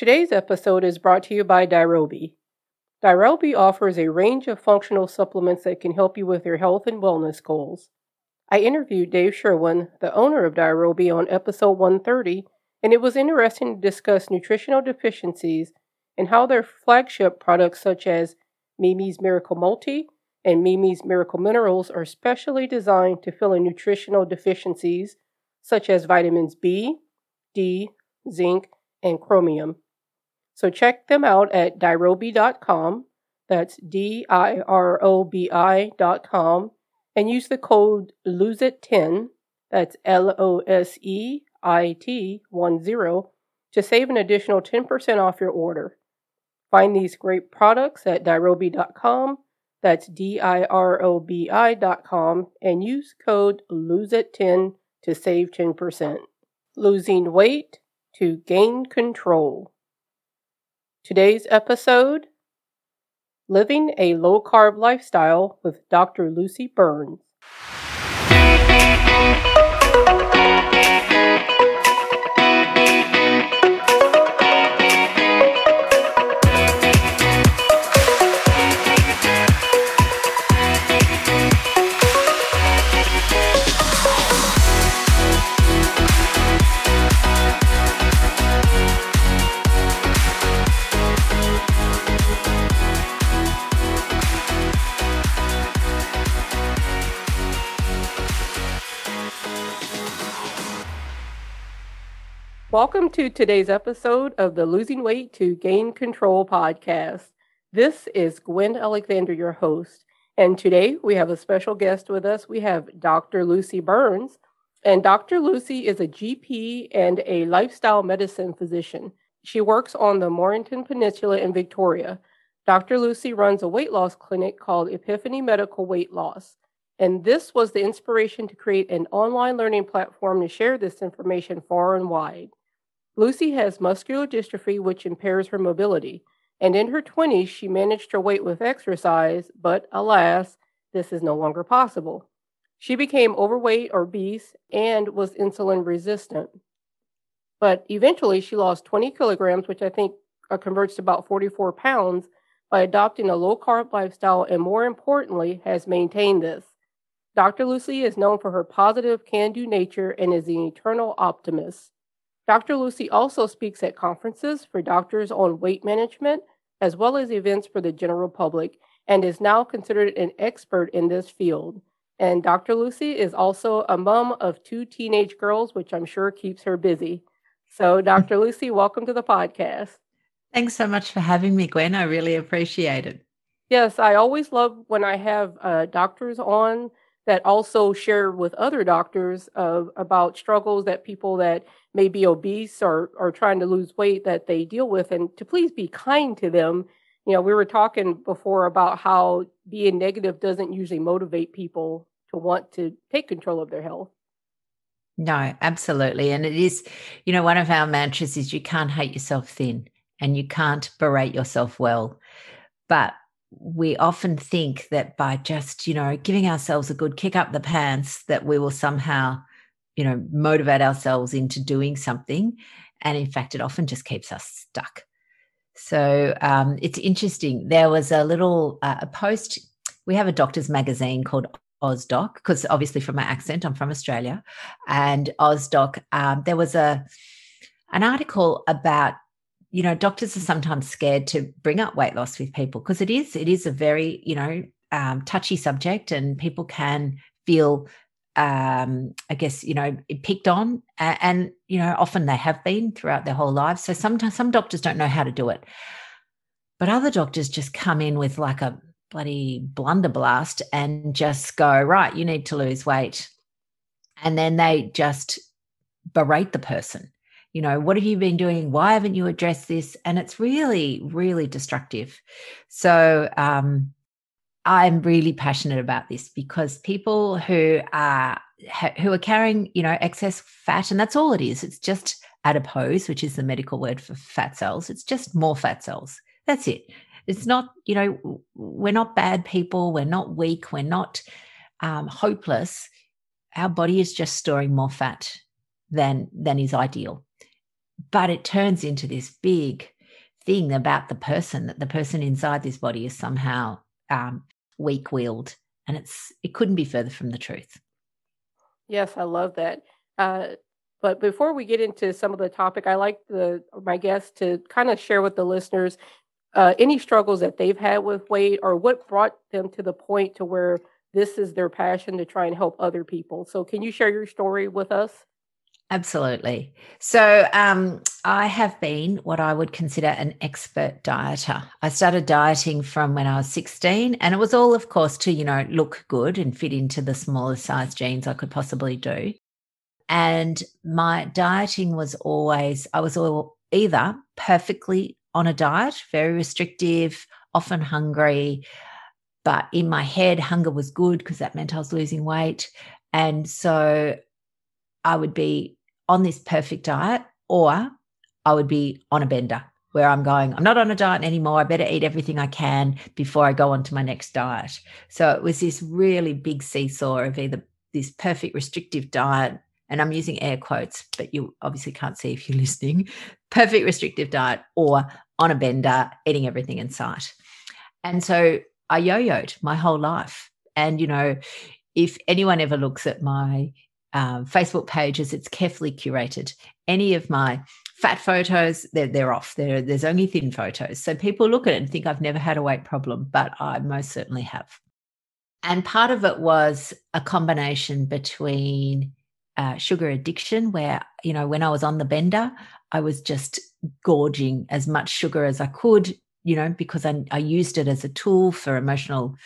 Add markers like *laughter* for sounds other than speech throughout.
Today's episode is brought to you by Dirobi. Dirobi offers a range of functional supplements that can help you with your health and wellness goals. I interviewed Dave Sherwin, the owner of Dirobi, on episode 130, and it was interesting to discuss nutritional deficiencies and how their flagship products such as Mimi's Miracle Multi and Mimi's Miracle Minerals are specially designed to fill in nutritional deficiencies such as vitamins B, D, zinc, and chromium. So check them out at dirobi.com. That's D I R O B I.com. And use the code LOSEIT10, that's L O S E I T 10, to save an additional 10% off your order. Find these great products at dirobi.com that's D-I-R-O-B-I dot com and use code LOSEIT10 to save 10%. Losing weight to gain control. Today's episode Living a Low Carb Lifestyle with Dr. Lucy Burns. Welcome to today's episode of the Losing Weight to Gain Control podcast. This is Gwen Alexander, your host. And today we have a special guest with us. We have Dr. Lucy Burns. And Dr. Lucy is a GP and a lifestyle medicine physician. She works on the Mornington Peninsula in Victoria. Dr. Lucy runs a weight loss clinic called Epiphany Medical Weight Loss. And this was the inspiration to create an online learning platform to share this information far and wide. Lucy has muscular dystrophy, which impairs her mobility. And in her 20s, she managed her weight with exercise, but alas, this is no longer possible. She became overweight or obese and was insulin resistant. But eventually, she lost 20 kilograms, which I think uh, converts to about 44 pounds, by adopting a low carb lifestyle, and more importantly, has maintained this. Dr. Lucy is known for her positive, can do nature and is an eternal optimist. Dr. Lucy also speaks at conferences for doctors on weight management, as well as events for the general public, and is now considered an expert in this field. And Dr. Lucy is also a mom of two teenage girls, which I'm sure keeps her busy. So, *laughs* Dr. Lucy, welcome to the podcast. Thanks so much for having me, Gwen. I really appreciate it. Yes, I always love when I have uh, doctors on that also share with other doctors about struggles that people that may be obese or, or trying to lose weight that they deal with and to please be kind to them. You know we were talking before about how being negative doesn't usually motivate people to want to take control of their health. No absolutely. And it is you know one of our mantras is you can't hate yourself thin and you can't berate yourself well. But we often think that by just you know giving ourselves a good kick up the pants that we will somehow you know motivate ourselves into doing something. And in fact it often just keeps us stuck. So um, it's interesting. There was a little uh, a post we have a doctor's magazine called AusDoc, because obviously from my accent, I'm from Australia. And AusDoc, um, there was a an article about you know, doctors are sometimes scared to bring up weight loss with people because it is it is a very you know um, touchy subject, and people can feel, um, I guess, you know, picked on, and, and you know, often they have been throughout their whole lives. So sometimes some doctors don't know how to do it, but other doctors just come in with like a bloody blunderblast and just go right. You need to lose weight, and then they just berate the person you know what have you been doing? Why haven't you addressed this? And it's really really destructive. So um, i'm really passionate about this because people who are who are carrying you know excess fat and that's all it is it's just adipose which is the medical word for fat cells it's just more fat cells. That's it. It's not you know we're not bad people we're not weak we're not um, hopeless. Our body is just storing more fat than than is ideal but it turns into this big thing about the person that the person inside this body is somehow um, weak willed. And it's it couldn't be further from the truth. Yes, I love that. Uh, but before we get into some of the topic, I like the my guests to kind of share with the listeners uh, any struggles that they've had with weight or what brought them to the point to where this is their passion to try and help other people. So, can you share your story with us? Absolutely. So, um, I have been what I would consider an expert dieter. I started dieting from when I was 16, and it was all, of course, to, you know, look good and fit into the smallest size jeans I could possibly do. And my dieting was always, I was all either perfectly on a diet, very restrictive, often hungry. But in my head, hunger was good because that meant I was losing weight. And so I would be on this perfect diet, or I would be on a bender where I'm going, I'm not on a diet anymore. I better eat everything I can before I go on to my next diet. So it was this really big seesaw of either this perfect restrictive diet, and I'm using air quotes, but you obviously can't see if you're *laughs* listening, perfect restrictive diet, or on a bender, eating everything in sight. And so I yo yoed my whole life. And, you know, if anyone ever looks at my um, Facebook pages, it's carefully curated. Any of my fat photos, they're, they're off. They're, there's only thin photos. So people look at it and think I've never had a weight problem, but I most certainly have. And part of it was a combination between uh, sugar addiction, where, you know, when I was on the bender, I was just gorging as much sugar as I could, you know, because I, I used it as a tool for emotional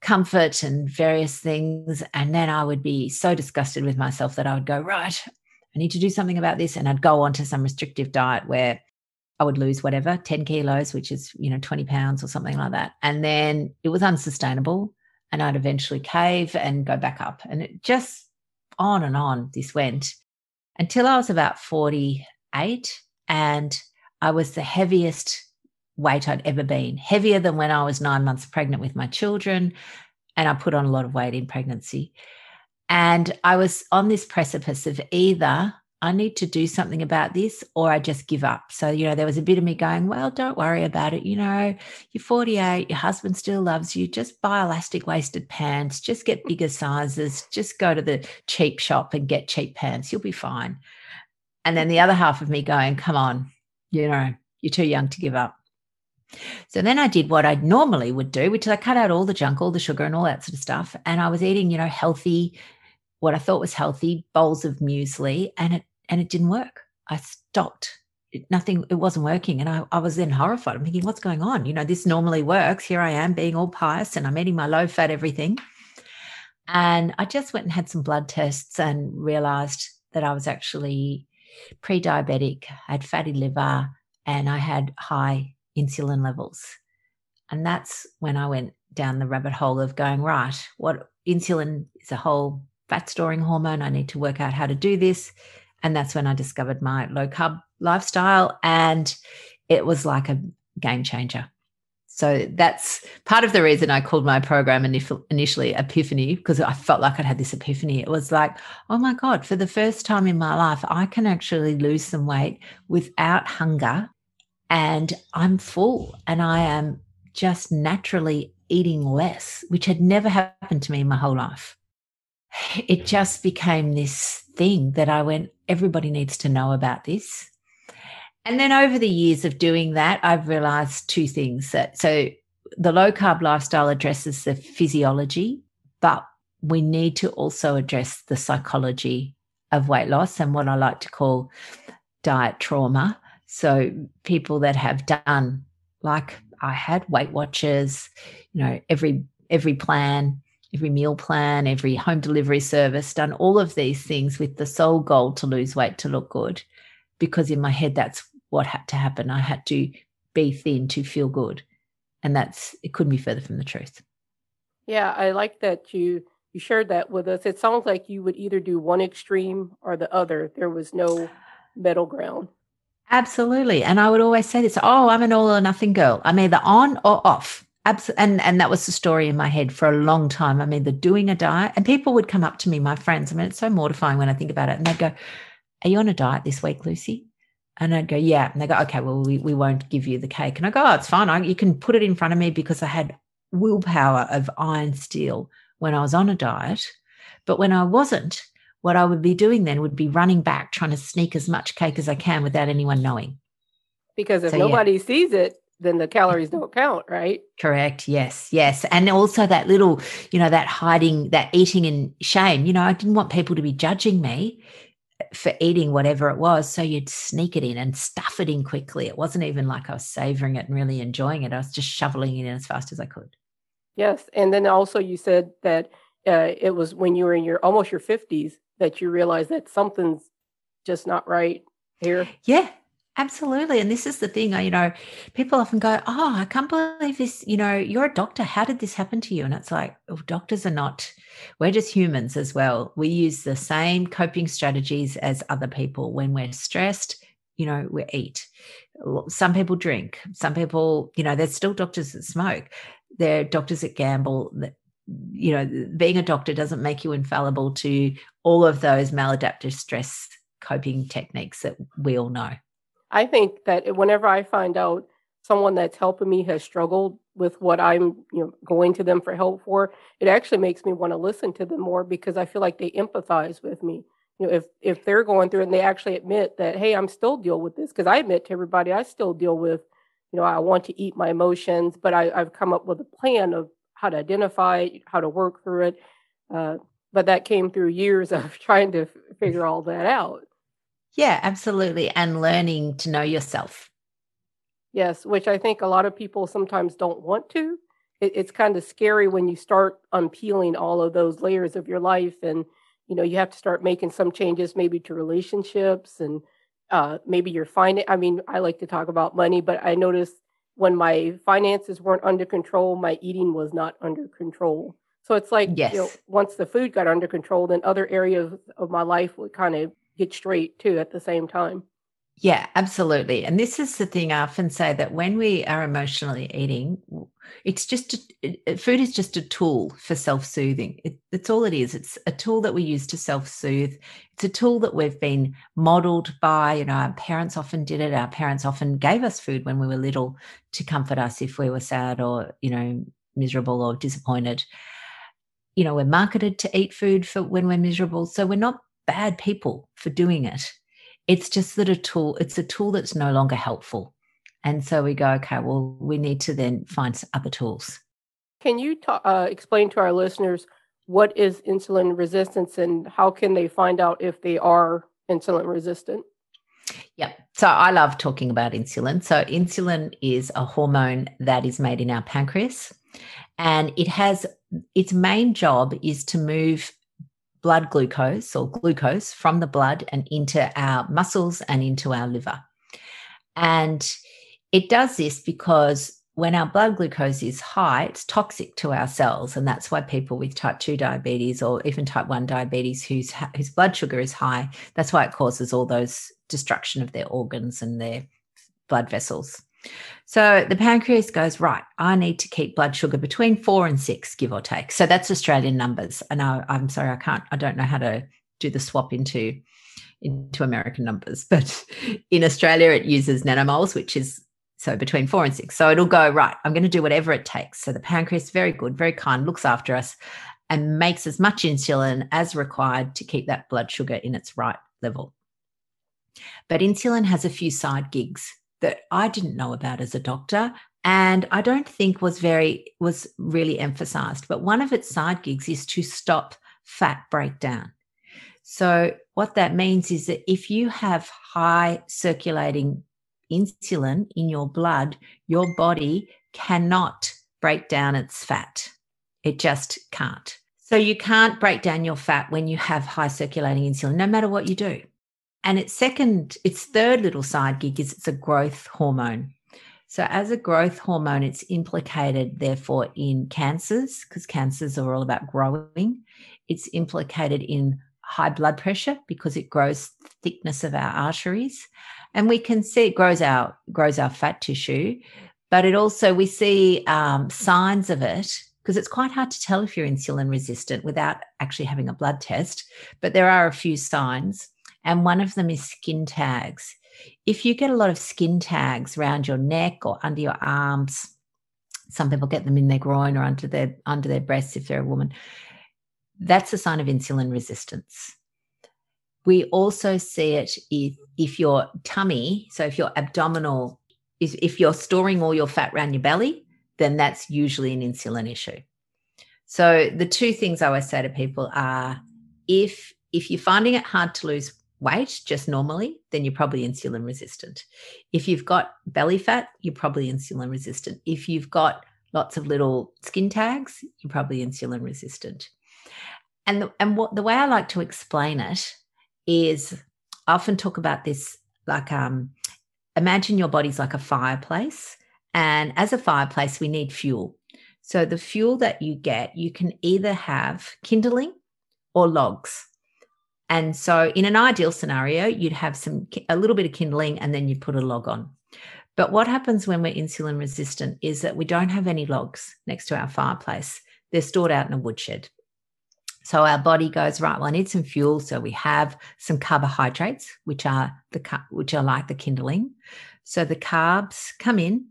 comfort and various things. And then I would be so disgusted with myself that I would go, right, I need to do something about this. And I'd go on to some restrictive diet where I would lose whatever, 10 kilos, which is, you know, 20 pounds or something like that. And then it was unsustainable. And I'd eventually cave and go back up. And it just on and on this went until I was about 48. And I was the heaviest weight I'd ever been, heavier than when I was nine months pregnant with my children. And I put on a lot of weight in pregnancy. And I was on this precipice of either I need to do something about this or I just give up. So, you know, there was a bit of me going, well, don't worry about it. You know, you're 48, your husband still loves you. Just buy elastic waisted pants, just get bigger sizes, just go to the cheap shop and get cheap pants. You'll be fine. And then the other half of me going, come on, you know, you're too young to give up. So then I did what I normally would do, which is I cut out all the junk, all the sugar, and all that sort of stuff. And I was eating, you know, healthy, what I thought was healthy bowls of muesli, and it and it didn't work. I stopped. It, nothing. It wasn't working, and I, I was then horrified. I'm thinking, what's going on? You know, this normally works. Here I am being all pious, and I'm eating my low fat everything. And I just went and had some blood tests and realized that I was actually pre diabetic, I had fatty liver, and I had high insulin levels. And that's when I went down the rabbit hole of going, right, what insulin is a whole fat storing hormone. I need to work out how to do this. And that's when I discovered my low carb lifestyle. And it was like a game changer. So that's part of the reason I called my program initially Epiphany, because I felt like I'd had this epiphany. It was like, oh my God, for the first time in my life, I can actually lose some weight without hunger and I'm full and I am just naturally eating less, which had never happened to me in my whole life. It just became this thing that I went, everybody needs to know about this. And then over the years of doing that, I've realized two things that so the low carb lifestyle addresses the physiology, but we need to also address the psychology of weight loss and what I like to call diet trauma so people that have done like I had Weight Watchers, you know, every every plan, every meal plan, every home delivery service, done all of these things with the sole goal to lose weight to look good. Because in my head that's what had to happen. I had to be thin to feel good. And that's it couldn't be further from the truth. Yeah, I like that you you shared that with us. It sounds like you would either do one extreme or the other. There was no middle ground. Absolutely. And I would always say this oh, I'm an all or nothing girl. I'm either on or off. Abs- and, and that was the story in my head for a long time. I'm either doing a diet, and people would come up to me, my friends. I mean, it's so mortifying when I think about it. And they'd go, Are you on a diet this week, Lucy? And I'd go, yeah. And they go, okay, well, we, we won't give you the cake. And I go, oh, it's fine. I, you can put it in front of me because I had willpower of iron steel when I was on a diet. But when I wasn't, what I would be doing then would be running back, trying to sneak as much cake as I can without anyone knowing. Because if so, nobody yeah. sees it, then the calories don't count, right? Correct. Yes. Yes. And also that little, you know, that hiding, that eating in shame. You know, I didn't want people to be judging me for eating whatever it was. So you'd sneak it in and stuff it in quickly. It wasn't even like I was savoring it and really enjoying it. I was just shoveling it in as fast as I could. Yes. And then also you said that uh, it was when you were in your almost your 50s that you realize that something's just not right here. Yeah. Absolutely. And this is the thing, you know, people often go, Oh, I can't believe this, you know, you're a doctor. How did this happen to you? And it's like, oh, doctors are not, we're just humans as well. We use the same coping strategies as other people. When we're stressed, you know, we eat. Some people drink. Some people, you know, there's still doctors that smoke. There are doctors that gamble. You know, being a doctor doesn't make you infallible to all of those maladaptive stress coping techniques that we all know. I think that whenever I find out someone that's helping me has struggled with what I'm, you know, going to them for help for, it actually makes me want to listen to them more because I feel like they empathize with me. You know, if if they're going through it and they actually admit that, hey, I'm still deal with this because I admit to everybody I still deal with, you know, I want to eat my emotions, but I, I've come up with a plan of how to identify it, how to work through it. Uh, but that came through years *laughs* of trying to figure all that out. Yeah, absolutely. And learning to know yourself. Yes, which I think a lot of people sometimes don't want to. It, it's kind of scary when you start unpeeling all of those layers of your life and you know you have to start making some changes maybe to relationships and uh, maybe your finance i mean i like to talk about money but i noticed when my finances weren't under control my eating was not under control so it's like yes. you know once the food got under control then other areas of my life would kind of get straight too at the same time. Yeah, absolutely. And this is the thing I often say that when we are emotionally eating, it's just a, food is just a tool for self-soothing. It, that's all it is. It's a tool that we use to self-soothe. It's a tool that we've been modeled by. You know, our parents often did it. Our parents often gave us food when we were little to comfort us if we were sad or you know miserable or disappointed. You know, we're marketed to eat food for when we're miserable, so we're not bad people for doing it. It's just that a tool, it's a tool that's no longer helpful. And so we go, okay, well, we need to then find other tools. Can you ta- uh, explain to our listeners what is insulin resistance and how can they find out if they are insulin resistant? Yeah. So I love talking about insulin. So insulin is a hormone that is made in our pancreas and it has its main job is to move blood glucose or glucose from the blood and into our muscles and into our liver. And it does this because when our blood glucose is high, it's toxic to our cells. And that's why people with type 2 diabetes or even type 1 diabetes whose, whose blood sugar is high, that's why it causes all those destruction of their organs and their blood vessels. So the pancreas goes, right, I need to keep blood sugar between four and six, give or take. So that's Australian numbers. And I, I'm sorry, I can't, I don't know how to do the swap into into American numbers, *laughs* but in Australia it uses nanomoles, which is so between four and six. So it'll go, right, I'm going to do whatever it takes. So the pancreas, very good, very kind, looks after us and makes as much insulin as required to keep that blood sugar in its right level. But insulin has a few side gigs that I didn't know about as a doctor and I don't think was very was really emphasized. But one of its side gigs is to stop fat breakdown. So what that means is that if you have high circulating insulin in your blood, your body cannot break down its fat. It just can't. So you can't break down your fat when you have high circulating insulin, no matter what you do. And its second, its third little side gig is it's a growth hormone. So, as a growth hormone, it's implicated, therefore, in cancers because cancers are all about growing. It's implicated in high blood pressure because it grows thickness of our arteries, and we can see it grows our grows our fat tissue. But it also we see um, signs of it because it's quite hard to tell if you're insulin resistant without actually having a blood test. But there are a few signs and one of them is skin tags. if you get a lot of skin tags around your neck or under your arms, some people get them in their groin or under their under their breasts if they're a woman. That's a sign of insulin resistance. We also see it if, if your tummy, so if your abdominal is if you're storing all your fat around your belly, then that's usually an insulin issue. So the two things I always say to people are if if you're finding it hard to lose weight just normally, then you're probably insulin resistant. If you've got belly fat, you're probably insulin resistant. If you've got lots of little skin tags, you're probably insulin resistant. And the, and what the way I like to explain it is I often talk about this like um imagine your body's like a fireplace and as a fireplace we need fuel. So the fuel that you get, you can either have kindling or logs. And so in an ideal scenario, you'd have some a little bit of kindling and then you put a log on. But what happens when we're insulin resistant is that we don't have any logs next to our fireplace. They're stored out in a woodshed. So our body goes right. Well, I need some fuel, so we have some carbohydrates, which are the which are like the kindling. So the carbs come in,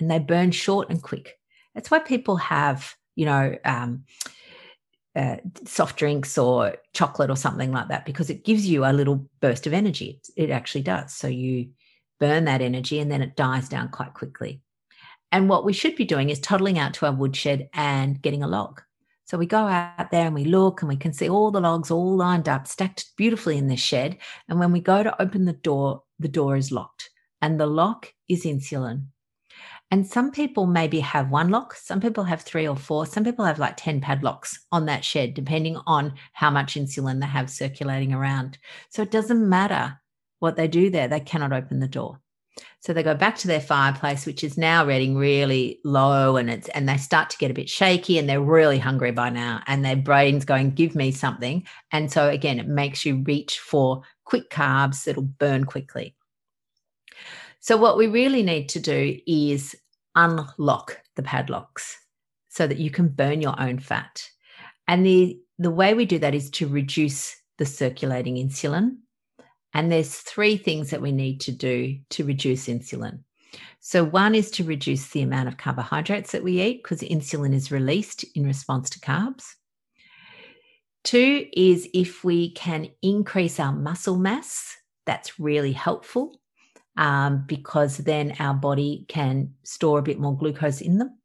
and they burn short and quick. That's why people have, you know, um, uh, soft drinks or chocolate or something like that because it gives you a little burst of energy. It, actually does. So you burn that energy and then it dies down quite quickly. And what we should be doing is toddling out to our woodshed and getting a log. So we go out there and we look and we can see all the logs all lined up, stacked beautifully in this shed. And when we go to open the door, the door is locked and the lock is insulin. And some people maybe have one lock, some people have three or four, some people have like 10 padlocks on that shed, depending on how much insulin they have circulating around. So it doesn't matter what they do there, they cannot open the door. So they go back to their fireplace, which is now reading really low, and it's and they start to get a bit shaky and they're really hungry by now, and their brain's going, give me something. And so again, it makes you reach for quick carbs that'll burn quickly. So, what we really need to do is unlock the padlocks so that you can burn your own fat. And the, the way we do that is to reduce the circulating insulin. And there's three things that we need to do to reduce insulin. So, one is to reduce the amount of carbohydrates that we eat because insulin is released in response to carbs. Two is if we can increase our muscle mass, that's really helpful um, because then our body can store a bit more glucose in them.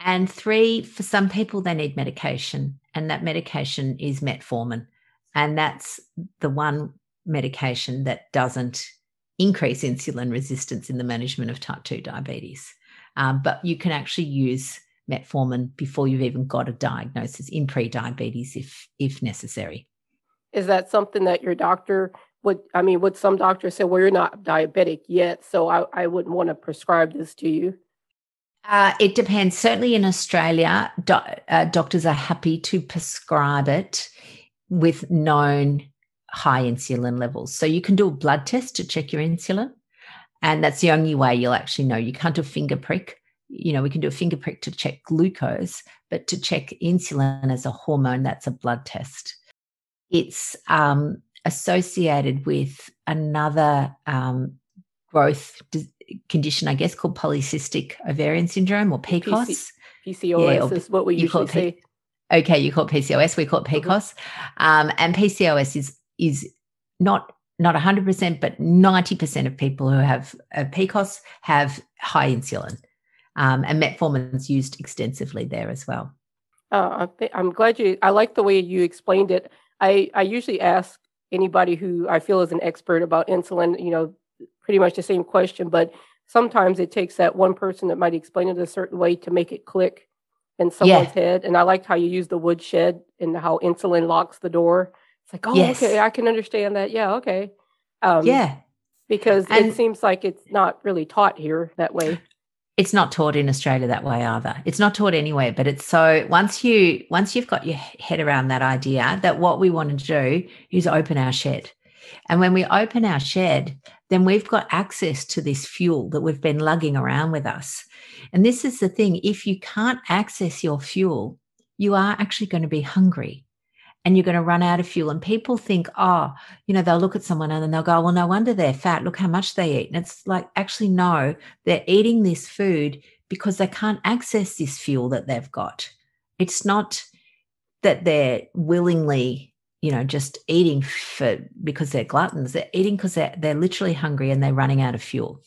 And three, for some people, they need medication, and that medication is metformin. And that's the one medication that doesn't increase insulin resistance in the management of type 2 diabetes. Um, but you can actually use metformin before you've even got a diagnosis in pre-diabetes if if necessary. Is that something that your doctor would I mean, would some doctors say, well, you're not diabetic yet, so I, I wouldn't want to prescribe this to you? Uh, it depends. Certainly in Australia, do, uh, doctors are happy to prescribe it with known high insulin levels. So you can do a blood test to check your insulin. And that's the only way you'll actually know. You can't do a finger prick. You know, we can do a finger prick to check glucose, but to check insulin as a hormone, that's a blood test. It's um, associated with another um, growth condition, I guess, called polycystic ovarian syndrome or PCOS. PC- PCOS yeah, is what we usually say. P- okay, you call it PCOS. We call it. PCOS, mm-hmm. um, and PCOS is is not not 100%, but 90% of people who have a PCOS have high insulin. Um, and metformin is used extensively there as well. Uh, I'm glad you, I like the way you explained it. I, I usually ask anybody who I feel is an expert about insulin, you know, pretty much the same question, but sometimes it takes that one person that might explain it a certain way to make it click in someone's yeah. head. And I liked how you use the woodshed and how insulin locks the door. It's like, oh, yes. okay, I can understand that. Yeah, okay. Um, yeah. Because and it seems like it's not really taught here that way it's not taught in Australia that way either. It's not taught anywhere, but it's so once you once you've got your head around that idea that what we want to do is open our shed. And when we open our shed, then we've got access to this fuel that we've been lugging around with us. And this is the thing if you can't access your fuel, you are actually going to be hungry. And you're going to run out of fuel. And people think, oh, you know, they'll look at someone and then they'll go, well, no wonder they're fat. Look how much they eat. And it's like, actually, no, they're eating this food because they can't access this fuel that they've got. It's not that they're willingly, you know, just eating for because they're gluttons. They're eating because they're, they're literally hungry and they're running out of fuel.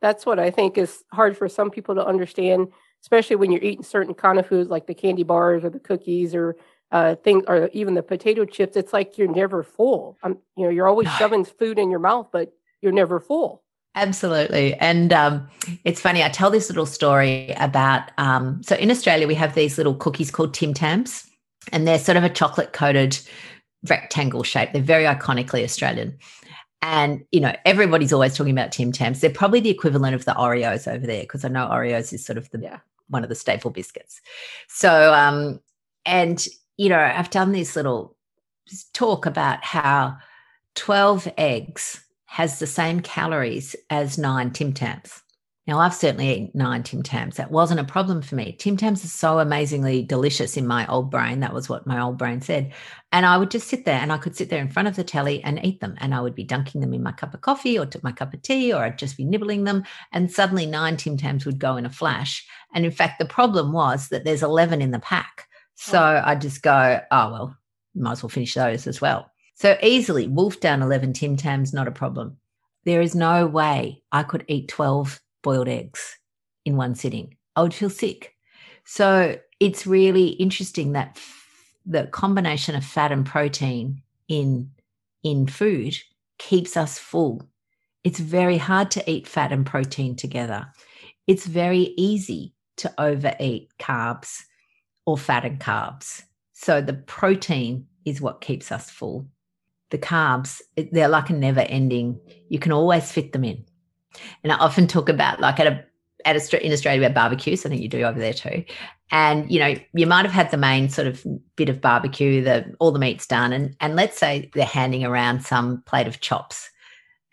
That's what I think is hard for some people to understand, especially when you're eating certain kind of foods like the candy bars or the cookies or uh, things, or even the potato chips. It's like you're never full. Um, you know, you're always no. shoving food in your mouth, but you're never full. Absolutely. And um, it's funny, I tell this little story about um, so in Australia, we have these little cookies called Tim Tams, and they're sort of a chocolate coated rectangle shape. They're very iconically Australian. And, you know, everybody's always talking about Tim Tams. They're probably the equivalent of the Oreos over there because I know Oreos is sort of the yeah. one of the staple biscuits. So, um, and, you know, I've done this little talk about how 12 eggs has the same calories as nine Tim Tams. Now, I've certainly eaten nine Tim Tams. That wasn't a problem for me. Tim Tams are so amazingly delicious in my old brain. That was what my old brain said. And I would just sit there and I could sit there in front of the telly and eat them. And I would be dunking them in my cup of coffee or to my cup of tea, or I'd just be nibbling them. And suddenly nine Tim Tams would go in a flash. And in fact, the problem was that there's 11 in the pack. So. I just go, oh, well, might as well finish those as well. So easily wolf down 11 Tim Tams, not a problem. There is no way I could eat 12 boiled eggs in one sitting. I would feel sick. So it's really interesting that f- the combination of fat and protein in in food keeps us full. It's very hard to eat fat and protein together. It's very easy to overeat carbs or fat and carbs. So the protein is what keeps us full the carbs, they're like a never ending, you can always fit them in. And I often talk about like at a at a, in Australia about barbecues. I think you do over there too. And you know, you might have had the main sort of bit of barbecue, the all the meat's done, and and let's say they're handing around some plate of chops,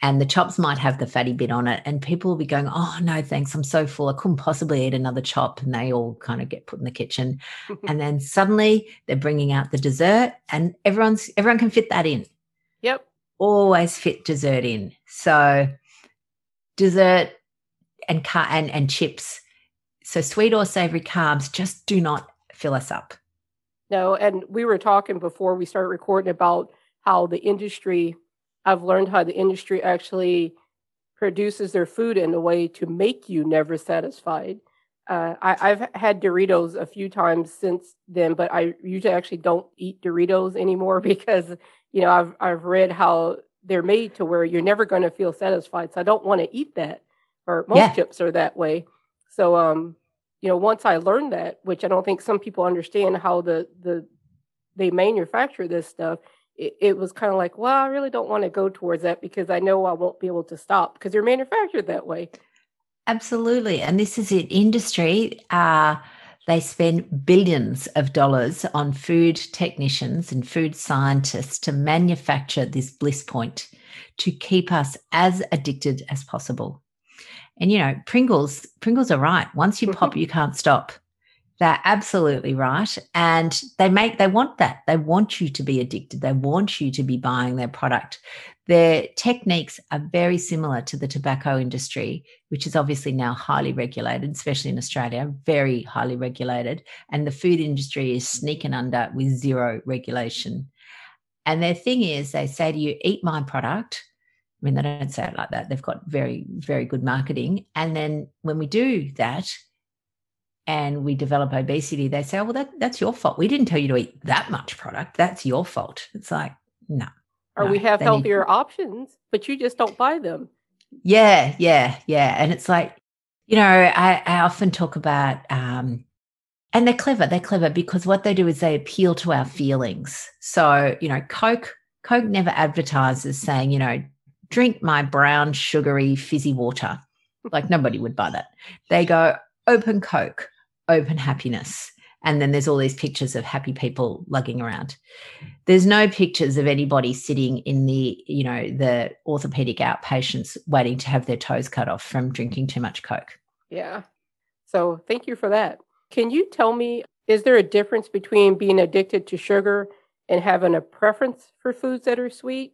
and the chops might have the fatty bit on it, and people will be going, "Oh no, thanks, I'm so full, I couldn't possibly eat another chop," and they all kind of get put in the kitchen, *laughs* and then suddenly they're bringing out the dessert, and everyone's everyone can fit that in. Yep. Always fit dessert in. So dessert and car and, and chips. So sweet or savory carbs just do not fill us up. No, and we were talking before we started recording about how the industry I've learned how the industry actually produces their food in a way to make you never satisfied. Uh, I, have had Doritos a few times since then, but I usually actually don't eat Doritos anymore *laughs* because you know I've I've read how they're made to where you're never going to feel satisfied. So I don't want to eat that, or most yeah. chips are that way. So um, you know, once I learned that, which I don't think some people understand how the the they manufacture this stuff, it, it was kind of like, well, I really don't want to go towards that because I know I won't be able to stop because they're manufactured that way. Absolutely. And this is it. Industry, uh, they spend billions of dollars on food technicians and food scientists to manufacture this bliss point to keep us as addicted as possible. And you know, Pringles, Pringles are right. Once you pop, *laughs* you can't stop. They're absolutely right. And they make, they want that. They want you to be addicted. They want you to be buying their product. Their techniques are very similar to the tobacco industry, which is obviously now highly regulated, especially in Australia, very highly regulated. And the food industry is sneaking under with zero regulation. And their thing is, they say to you, eat my product. I mean, they don't say it like that. They've got very, very good marketing. And then when we do that, and we develop obesity, they say, oh, well, that, that's your fault. We didn't tell you to eat that much product. That's your fault. It's like, no. Or no, we have healthier need... options, but you just don't buy them. Yeah, yeah, yeah. And it's like, you know, I, I often talk about, um, and they're clever. They're clever because what they do is they appeal to our feelings. So, you know, Coke, Coke never advertises saying, you know, drink my brown, sugary, fizzy water. Like nobody would buy that. They go, open Coke open happiness. And then there's all these pictures of happy people lugging around. There's no pictures of anybody sitting in the, you know, the orthopedic outpatients waiting to have their toes cut off from drinking too much Coke. Yeah. So thank you for that. Can you tell me, is there a difference between being addicted to sugar and having a preference for foods that are sweet.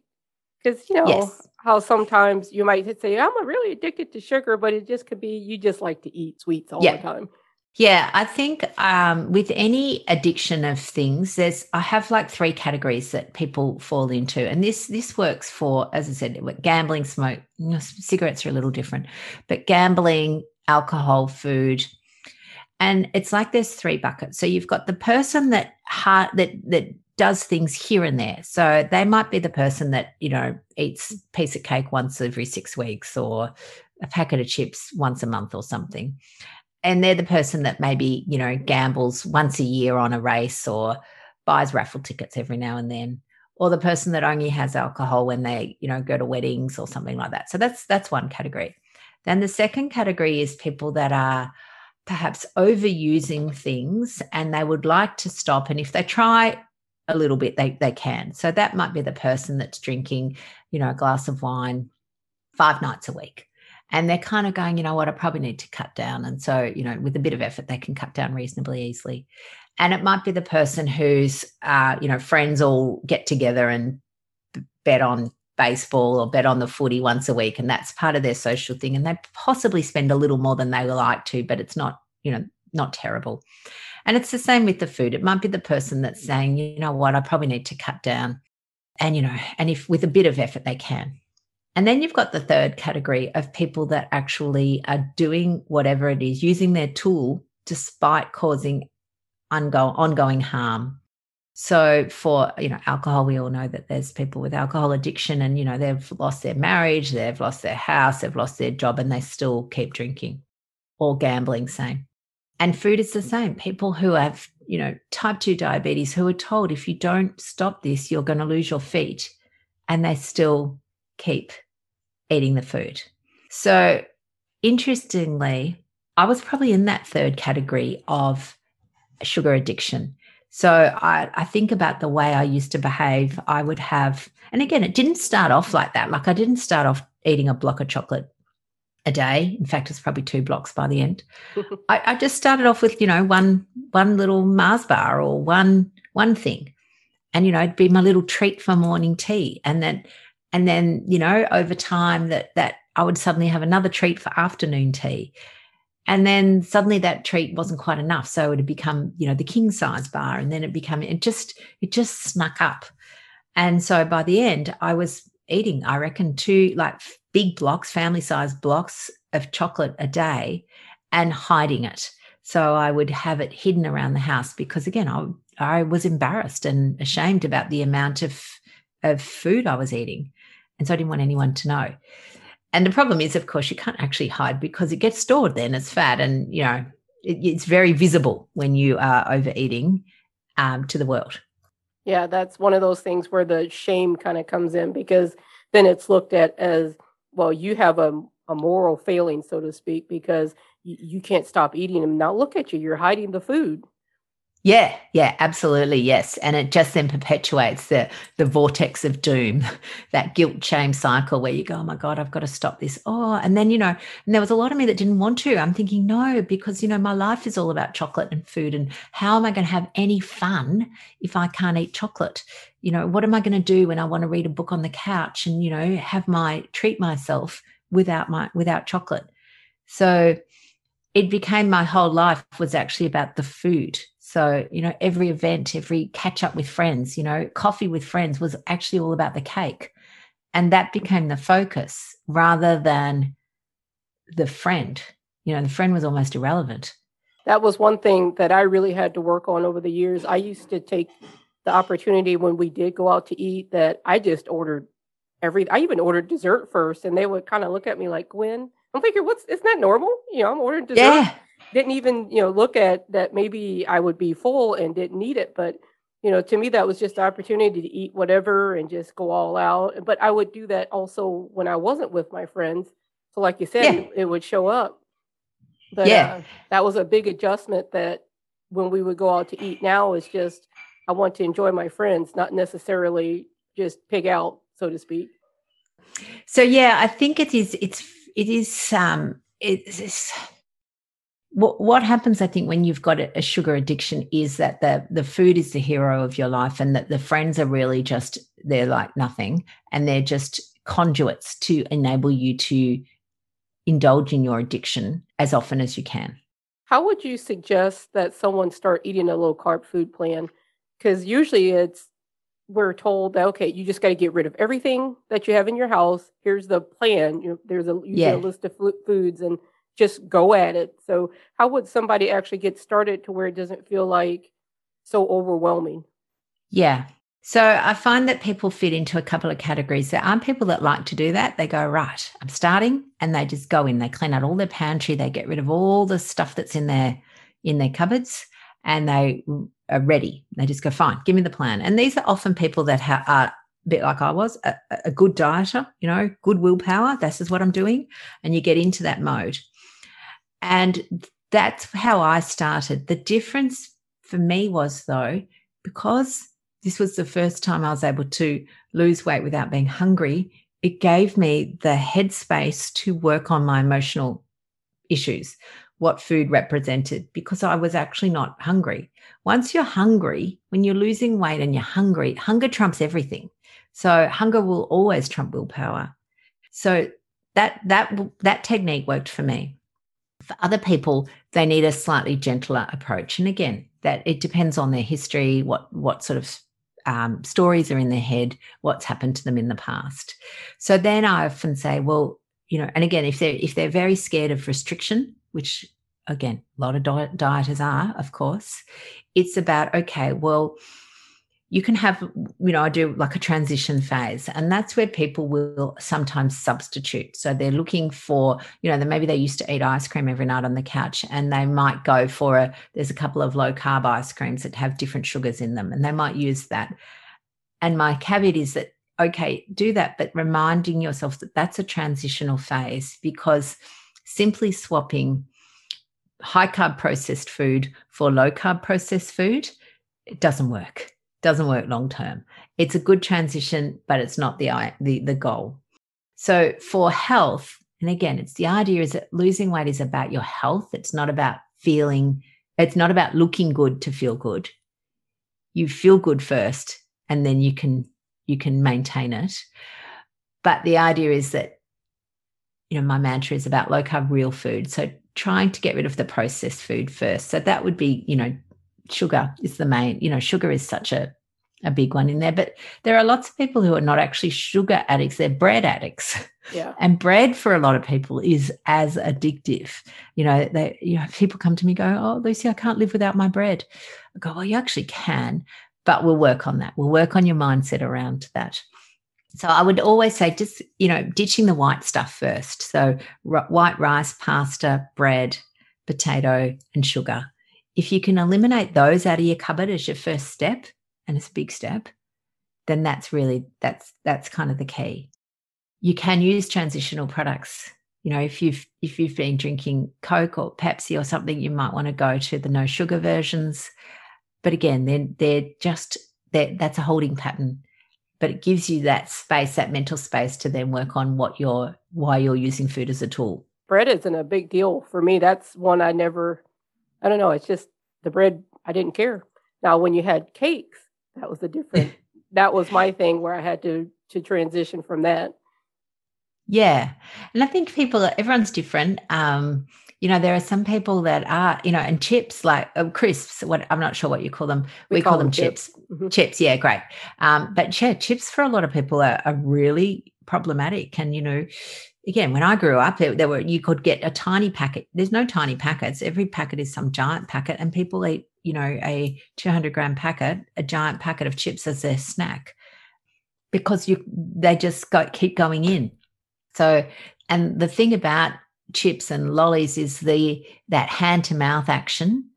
Because, you know, Yes. how sometimes you might say, I'm really addicted to sugar, but it just could be you just like to eat sweets all Yeah. the time. Yeah, I think um, with any addiction of things, there's I have like three categories that people fall into, and this this works for, as I said, gambling, smoke, cigarettes are a little different, but gambling, alcohol, food, and it's like there's three buckets. So you've got the person that heart that that does things here and there. So they might be the person that you know eats piece of cake once every six weeks, or a packet of chips once a month, or something and they're the person that maybe you know gambles once a year on a race or buys raffle tickets every now and then. Or the person that only has alcohol when they you know go to weddings or something like that. So that's that's one category. Then the second category is people that are perhaps overusing things and they would like to stop. And if they try a little bit they they can. So that might be the person that's drinking you know a glass of wine five nights a week and they're kind of going, you know what, I probably need to cut down. And so, you know, with a bit of effort, they can cut down reasonably easily. And it might be the person who's, uh, you know, friends all get together and bet on baseball or bet on the footy once a week, and that's part of their social thing. And they possibly spend a little more than they would like to, but it's not, you know, not terrible. And it's the same with the food. It might be the person that's saying, you know what, I probably need to cut down. And, you know, and if with a bit of effort, they can. And then you've got the third category of people that actually are doing whatever it is, using their tool despite causing ongo- ongoing harm. So for you know alcohol, we all know that there's people with alcohol addiction, and you know they've lost their marriage, they've lost their house, they've lost their job, and they still keep drinking or gambling. Same. And food is the mm. same. People who have you know type two diabetes who are told if you don't stop this, you're going to lose your feet, and they still keep eating the food. So, interestingly, I was probably in that third category of sugar addiction. So, I, I think about the way I used to behave. I would have, and again, it didn't start off like that. Like, I didn't start off eating a block of chocolate a day. In fact, it's probably two blocks by the end. *laughs* I, I just started off with, you know, one one little Mars bar or one one thing. And, you know, it'd be my little treat for morning tea. And then and then you know over time that that i would suddenly have another treat for afternoon tea. And then suddenly that treat wasn't quite enough. So it had become you know the king size bar and then it became it just it just snuck up. And so by the end i was eating i reckon two like big blocks family size blocks of chocolate a day and hiding it. So i would have it hidden around the house because again i i was embarrassed and ashamed about the amount of of food i was eating and so I didn't want anyone to know. And the problem is, of course, you can't actually hide because it gets stored then as fat. And, you know, it, it's very visible when you are overeating um, to the world. Yeah, that's one of those things where the shame kind of comes in because then it's looked at as well, you have a, a moral failing, so to speak, because you, you can't stop eating them. Now look at you, you're hiding the food. Yeah, yeah, absolutely, yes. And it just then perpetuates the the vortex of doom, *laughs* that guilt shame cycle where you go, oh my god, I've got to stop this. Oh, and then you know, and there was a lot of me that didn't want to. I'm thinking no, because you know my life is all about chocolate and food, and how am I going to have any fun if I can't eat chocolate? You know, what am I going to do when I want to read a book on the couch and you know have my treat myself without my without chocolate? So it became my whole life was actually about the food so, you know, every event, every catch up with friends, you know, coffee with friends was actually all about the cake. And that became the focus rather than the friend. You know, the friend was almost irrelevant. That was one thing that I really had to work on over the years. I used to take the opportunity when we did go out to eat that I just ordered every, I even ordered dessert first. And they would kind of look at me like, Gwen, I'm thinking, what's, isn't that normal? You know, I'm ordering dessert. Yeah. Didn't even you know look at that maybe i would be full and didn't need it but you know to me that was just the opportunity to eat whatever and just go all out but i would do that also when i wasn't with my friends so like you said Yeah. it, would show up but Yeah. uh, that was a big adjustment that when we would go out to eat now is just i want to enjoy my friends not necessarily just pig out so to speak So yeah, I think it is it's it is um it's, it's what, what happens i think when you've got a, sugar addiction is that the the food is the hero of your life and that the friends are really just they're like nothing and they're just conduits to enable you to indulge in your addiction as often as you can. How would you suggest that someone start eating a low carb food plan? Because usually it's we're told that okay you just got to get rid of everything that you have in your house. Here's the plan. You know, there's a, yeah. a list of foods and just go at it. So, how would somebody actually get started to where it doesn't feel like so overwhelming? Yeah. So, I find that people fit into a couple of categories. There are people that like to do that. They go, right, I'm starting, and they just go in, they clean out all their pantry, they get rid of all the stuff that's in their in their cupboards, and they are ready. They just go, fine, give me the plan. And these are often people that ha- are a bit like I was, a, a, good dieter, you know, good willpower. This is what I'm doing. And you get into that mode. And that's how I started. The difference for me was, though, because this was the first time I was able to lose weight without being hungry, it gave me the headspace to work on my emotional issues, what food represented, because I was actually not hungry. Once you're hungry, when you're losing weight and you're hungry, hunger trumps everything. So hunger will always trump willpower. So that that that technique worked for me. For other people, they need a slightly gentler approach. And again, that it depends on their history, what what sort of um, stories are in their head, what's happened to them in the past. So then I often say, well, you know, and again, if they're if they're very scared of restriction, which again, a lot of diet, dieters are, of course, it's about okay, well, you can have, you know, I do like a transition phase, and that's where people will sometimes substitute. So they're looking for, you know, maybe they used to eat ice cream every night on the couch, and they might go for a, there's a couple of low carb ice creams that have different sugars in them, and they might use that. And my caveat is that, okay, do that, but reminding yourself that that's a transitional phase because simply swapping high carb processed food for low carb processed food, it doesn't work doesn't work long term. It's a good transition, but it's not the the the goal. So for health, and again, it's the idea is that losing weight is about your health. It's not about feeling. It's not about looking good to feel good. You feel good first, and then you can you can maintain it. But the idea is that you know my mantra is about low carb real food. So trying to get rid of the processed food first. So that would be you know sugar is the main, you know, sugar is such a, a big one in there. But there are lots of people who are not actually sugar addicts, they're bread addicts. Yeah. *laughs* And bread for a lot of people is as addictive. You know, they you know, people come to me go, Oh, Lucy, I can't live without my bread. I go, Well, you actually can, but we'll work on that. We'll work on your mindset around that. So I would always say just, you know, ditching the white stuff first. So r- white rice, pasta, bread, potato, and sugar if you can eliminate those out of your cupboard as your first step, and it's a big step, then that's really that's that's kind of the key. You can use transitional products. You know, if you've if you've been drinking Coke or Pepsi or something, you might want to go to the no sugar versions. But again, they're they're just they're, that's a holding pattern. But it gives you that space, that mental space to then work on what you're why you're using food as a tool. Bread isn't a big deal for me. That's one I never I don't know. It's just the bread. I didn't care. Now, when you had cakes, that was the different. *laughs* that was my thing where I had to to transition from that. Yeah, and I think people, everyone's different. Um, you know, there are some people that are, you know, and chips like uh, crisps. What I'm not sure what you call them. We, we call, call, them, chips. Chips. Mm-hmm. chips. yeah, great. Um, but yeah, chips for a lot of people are, are really problematic. And you know, again, when I grew up, there were you could get a tiny packet. There's no tiny packets. Every packet is some giant packet, and people eat, you know, a 200 gram packet, a giant packet of chips as their snack, because you they just go, keep going in. So, and the thing about chips and lollies is the that hand to mouth action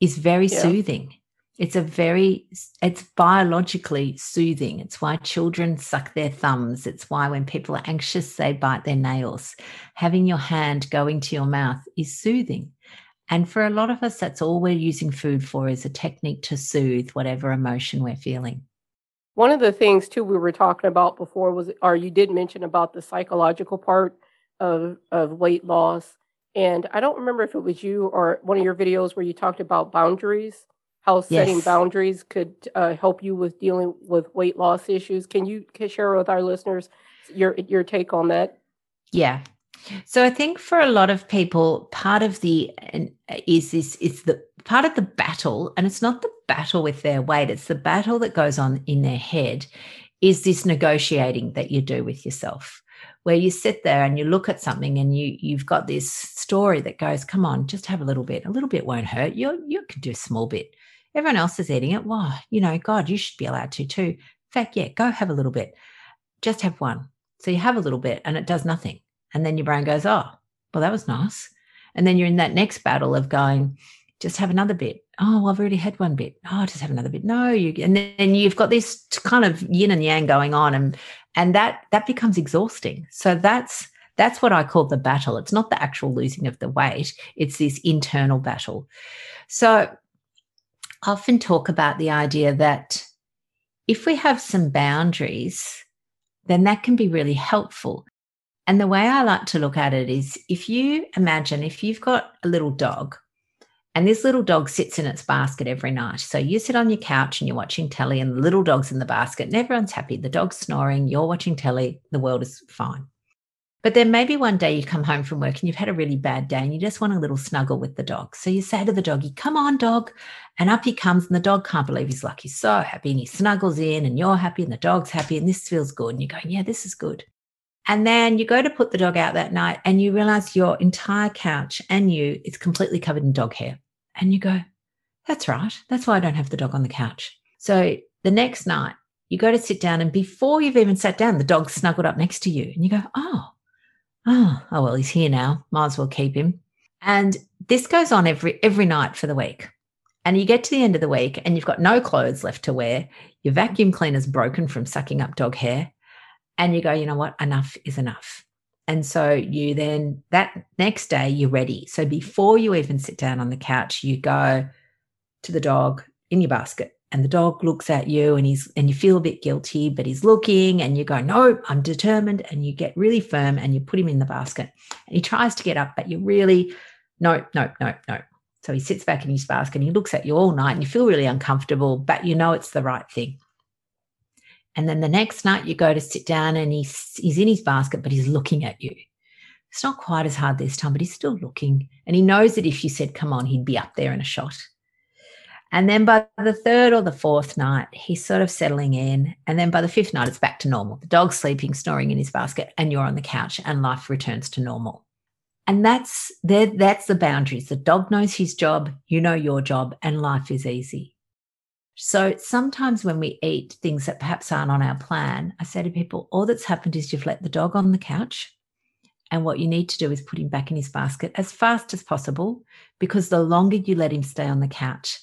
is very yeah. soothing it's a very, it's biologically soothing. It's why children suck their thumbs. It's why when people are anxious, they bite their nails. Having your hand go into your mouth is soothing. And for a lot of us, that's all we're using food for is a technique to soothe whatever emotion we're feeling. One of the things too we were talking about before was, or you did mention about the psychological part of of weight loss, And I don't remember if it was you or one of your videos where you talked about boundaries, how setting Yes. boundaries could uh, help you with dealing with weight loss issues. Can you share with our listeners your your take on that? Yeah. So I think for a lot of people, part of the uh, is this is the part of the battle, and it's not the battle with their weight, it's the battle that goes on in their head, is this negotiating that you do with yourself. Where you sit there and you look at something and you you've got this story that goes, come on, just have a little bit. A little bit won't hurt. You you can do a small bit. Everyone else is eating it. Why? You know, God, you should be allowed to too. In fact, yeah, go have a little bit. Just have one. So you have a little bit and it does nothing. And then your brain goes, oh, well, that was nice. And then you're in that next battle of going, just have another bit. Oh, I've already had one bit. Oh, just have another bit. No, you and then you've got this kind of yin and yang going on, and and that that becomes exhausting. So that's that's what I call the battle. It's not the actual losing of the weight; it's this internal battle. So I often talk about the idea that if we have some boundaries, then that can be really helpful. And the way I like to look at it is if you imagine if you've got a little dog and this little dog sits in its basket every night. So you sit on your couch and you're watching telly and the little dog's in the basket and everyone's happy. The dog's snoring, you're watching telly, the world is fine. But then maybe one day you come home from work and you've had a really bad day and you just want a little snuggle with the dog. So you say to the doggy, Come on, dog. And up he comes, and the dog can't believe he's lucky. He's so happy and he snuggles in, and you're happy, and the dog's happy, and this feels good. And you're going, Yeah, this is good. And then you go to put the dog out that night and you realize your entire couch and you, it's completely covered in dog hair. And you go, That's right. That's why I don't have the dog on the couch. So the next night, you go to sit down, and before you've even sat down, the dog's snuggled up next to you. And you go, Oh, oh, oh well, he's here now. Might as well keep him. And this goes on every every night for the week. And you get to the end of the week and you've got no clothes left to wear. Your vacuum cleaner's broken from sucking up dog hair. And you go, you know what? Enough is enough. And so you then that next day you're ready. So before you even sit down on the couch, you go to the dog in your basket and the dog looks at you and he's and you feel a bit guilty but he's looking and you go no i'm determined and you get really firm and you put him in the basket. And he tries to get up but you really no no no no so he sits back in his basket and he looks at you all night and you feel really uncomfortable but you know it's the right thing. And then the next night you go to sit down and he's he's in his basket but he's looking at you. It's not quite as hard this time but he's still looking and he knows that if you said come on he'd be up there in a shot and then by the third or the fourth night, he's sort of settling in. And then by the fifth night, it's back to normal. The dog's sleeping, snoring in his basket, and you're on the couch, and life returns to normal. And that's that's the boundaries. The dog knows his job, you know your job, and life is easy. So sometimes when we eat things that perhaps aren't on our plan, I say to people, all that's happened is you've let the dog on the couch. And what you need to do is put him back in his basket as fast as possible, because the longer you let him stay on the couch,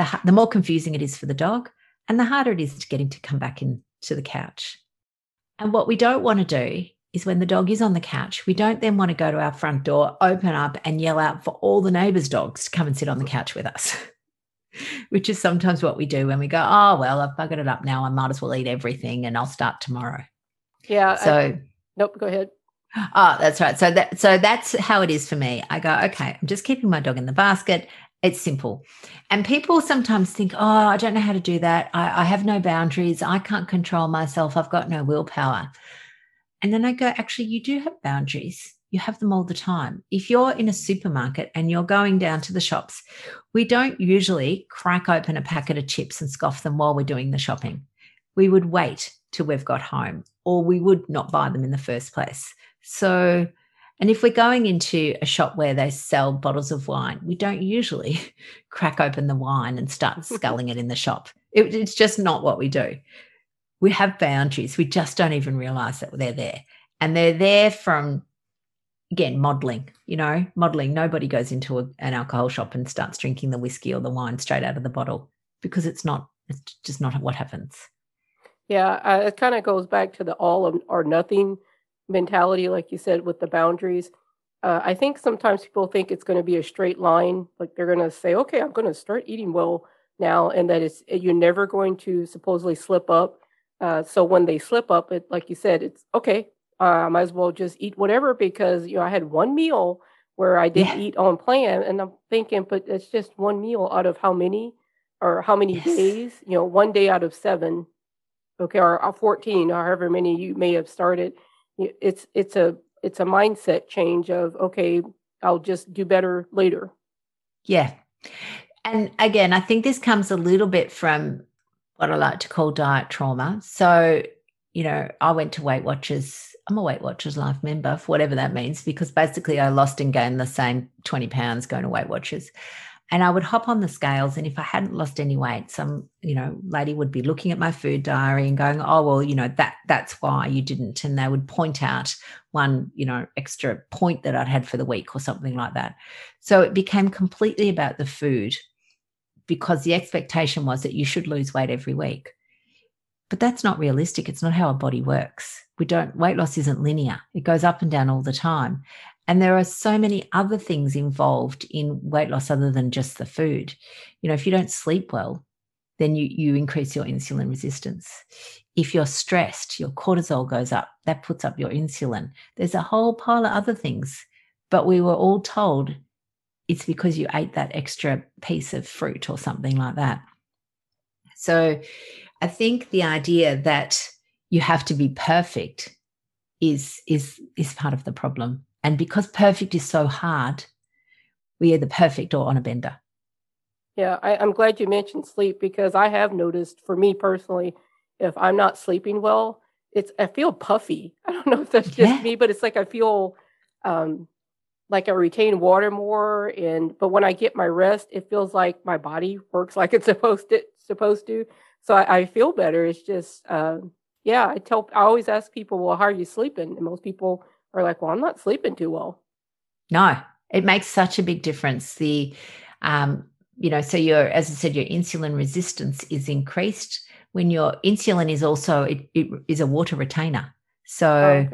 the, the more confusing it is for the dog and the harder it is to get him to come back into the couch. And what we don't want to do is when the dog is on the couch, we don't then want to go to our front door, open up, and yell out for all the neighbors' dogs to come and sit on the couch with us, *laughs* which is sometimes what we do when we go, oh, well, I've buggered it up now. I might as well eat everything and I'll start tomorrow. Yeah. So, I, nope, go ahead. Oh, that's right. So that so that's how it is for me. I go, okay, I'm just keeping my dog in the basket. It's simple. And people sometimes think, oh, I don't know how to do that. I, I, have no boundaries. I can't control myself. I've got no willpower. And then I go, actually, you do have boundaries. You have them all the time. If you're in a supermarket and you're going down to the shops, we don't usually crack open a packet of chips and scoff them while we're doing the shopping. We would wait till we've got home, or we would not buy them in the first place. So, and if we're going into a shop where they sell bottles of wine, we don't usually *laughs* crack open the wine and start *laughs* sculling it in the shop. It, it's just not what we do. We have boundaries. We just don't even realize that they're there. And they're there from, again, modeling, you know, modeling. Nobody goes into a, an alcohol shop and starts drinking the whiskey or the wine straight out of the bottle because it's not, it's just not what happens. Yeah, uh, it kind of goes back to the all or nothing mentality, like you said, with the boundaries. Uh, I think sometimes people think it's going to be a straight line, like they're going to say, "Okay, I'm going to start eating well now," and that it's you're never going to supposedly slip up. Uh, so when they slip up, it like you said, it's okay. Uh, I might as well just eat whatever because you know I had one meal where I didn't Yeah. eat on plan. And I'm thinking, but it's just one meal out of how many or how many Yes. days? You know, one day out of seven, okay, or uh, 14, or however many you may have started. It's it's a it's a mindset change of okay, I'll just do better later. Yeah. And again, I think this comes a little bit from what I like to call diet trauma. So, you know, I went to Weight Watchers. I'm a Weight Watchers Life member, for whatever that means, because basically I lost and gained the same 20 pounds going to Weight Watchers. And I would hop on the scales. And if I hadn't lost any weight, some, you know, lady would be looking at my food diary and going, Oh, well, you know, that that's why you didn't. And they would point out one, you know, extra point that I'd had for the week or something like that. So it became completely about the food because the expectation was that you should lose weight every week. But that's not realistic. It's not how our body works. We don't, weight loss isn't linear, it goes up and down all the time. And there are so many other things involved in weight loss other than just the food. You know, if you don't sleep well, then you, you increase your insulin resistance. If you're stressed, your cortisol goes up. That puts up your insulin. There's a whole pile of other things. But we were all told it's because you ate that extra piece of fruit or something like that. So I think the idea that you have to be perfect is is is part of the problem. And because perfect is so hard, we're either perfect or on a bender. Yeah, I, I'm glad you mentioned sleep because I have noticed for me personally, if I'm not sleeping well, it's I feel puffy. *laughs* I don't know if that's just Yeah. me, but it's like I feel um, like I retain water more. And but when I get my rest, it feels like my body works like it's *laughs* supposed to supposed to. So I, I feel better. It's just um, yeah. I tell I always ask people, well, how are you sleeping? And most people are like, well, I'm not sleeping too well. No, it makes such a big difference. The, um, you know, so your, as I said, your insulin resistance is increased when your insulin is also it, it is a water retainer. So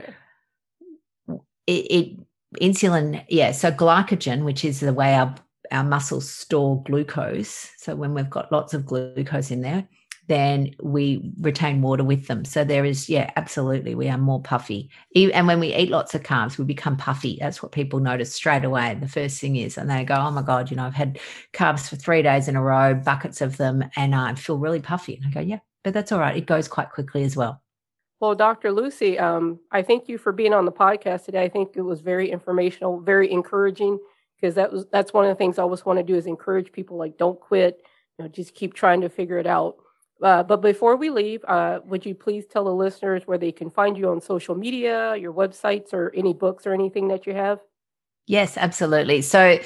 okay. it, it insulin, yeah. So glycogen, which is the way our our muscles store glucose. So when we've got lots of glucose in there, then we retain water with them. So there is, yeah, absolutely, we are more puffy. And when we eat lots of carbs, we become puffy. That's what people notice straight away. The first thing is, and they go, "Oh my god, you know, I've had carbs for three days in a row, buckets of them, and I feel really puffy." And I go, "Yeah, but that's all right. It goes quite quickly as well." Well, Dr. Lucy, um, I thank you for being on the podcast today. I think it was very informational, very encouraging, because that was that's one of the things I always want to do is encourage people like don't quit, you know, just keep trying to figure it out. Uh, but before we leave, uh, would you please tell the listeners where they can find you on social media, your websites, or any books or anything that you have? Yes, absolutely. So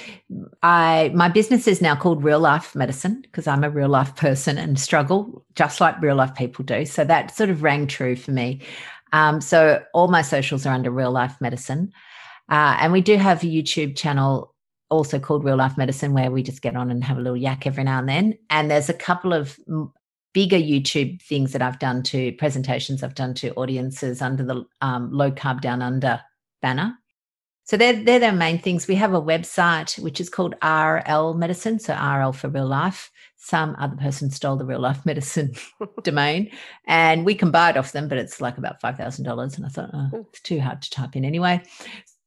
I my business is now called Real Life Medicine because I'm a real life person and struggle just like real life people do. So that sort of rang true for me. Um, so all my socials are under Real Life Medicine. Uh, and we do have a YouTube channel also called Real Life Medicine where we just get on and have a little yak every now and then. And there's a couple of bigger YouTube things that I've done to presentations I've done to audiences under the um, Low Carb Down Under banner. So they're, they're the main things. We have a website which is called RL Medicine, so RL for real life. Some other person stole the real life *laughs* medicine *laughs* domain, and we can buy it off them, but it's like about five thousand dollars. And I thought, oh, it's too hard to type in anyway.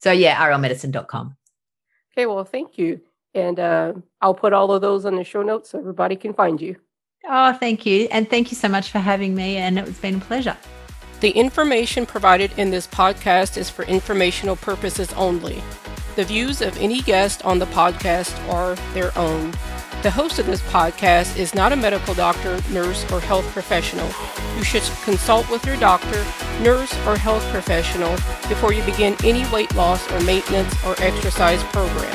So yeah, rlmedicine.com. Okay, well, thank you, and uh, I'll put all of those on the show notes so everybody can find you. Oh, thank you, and thank you so much for having me, and it's been a pleasure. The information provided in this podcast is for informational purposes only. The views of any guest on the podcast are their own. The host of this podcast is not a medical doctor, nurse, or health professional. You should consult with your doctor, nurse, or health professional before you begin any weight loss or maintenance or exercise program.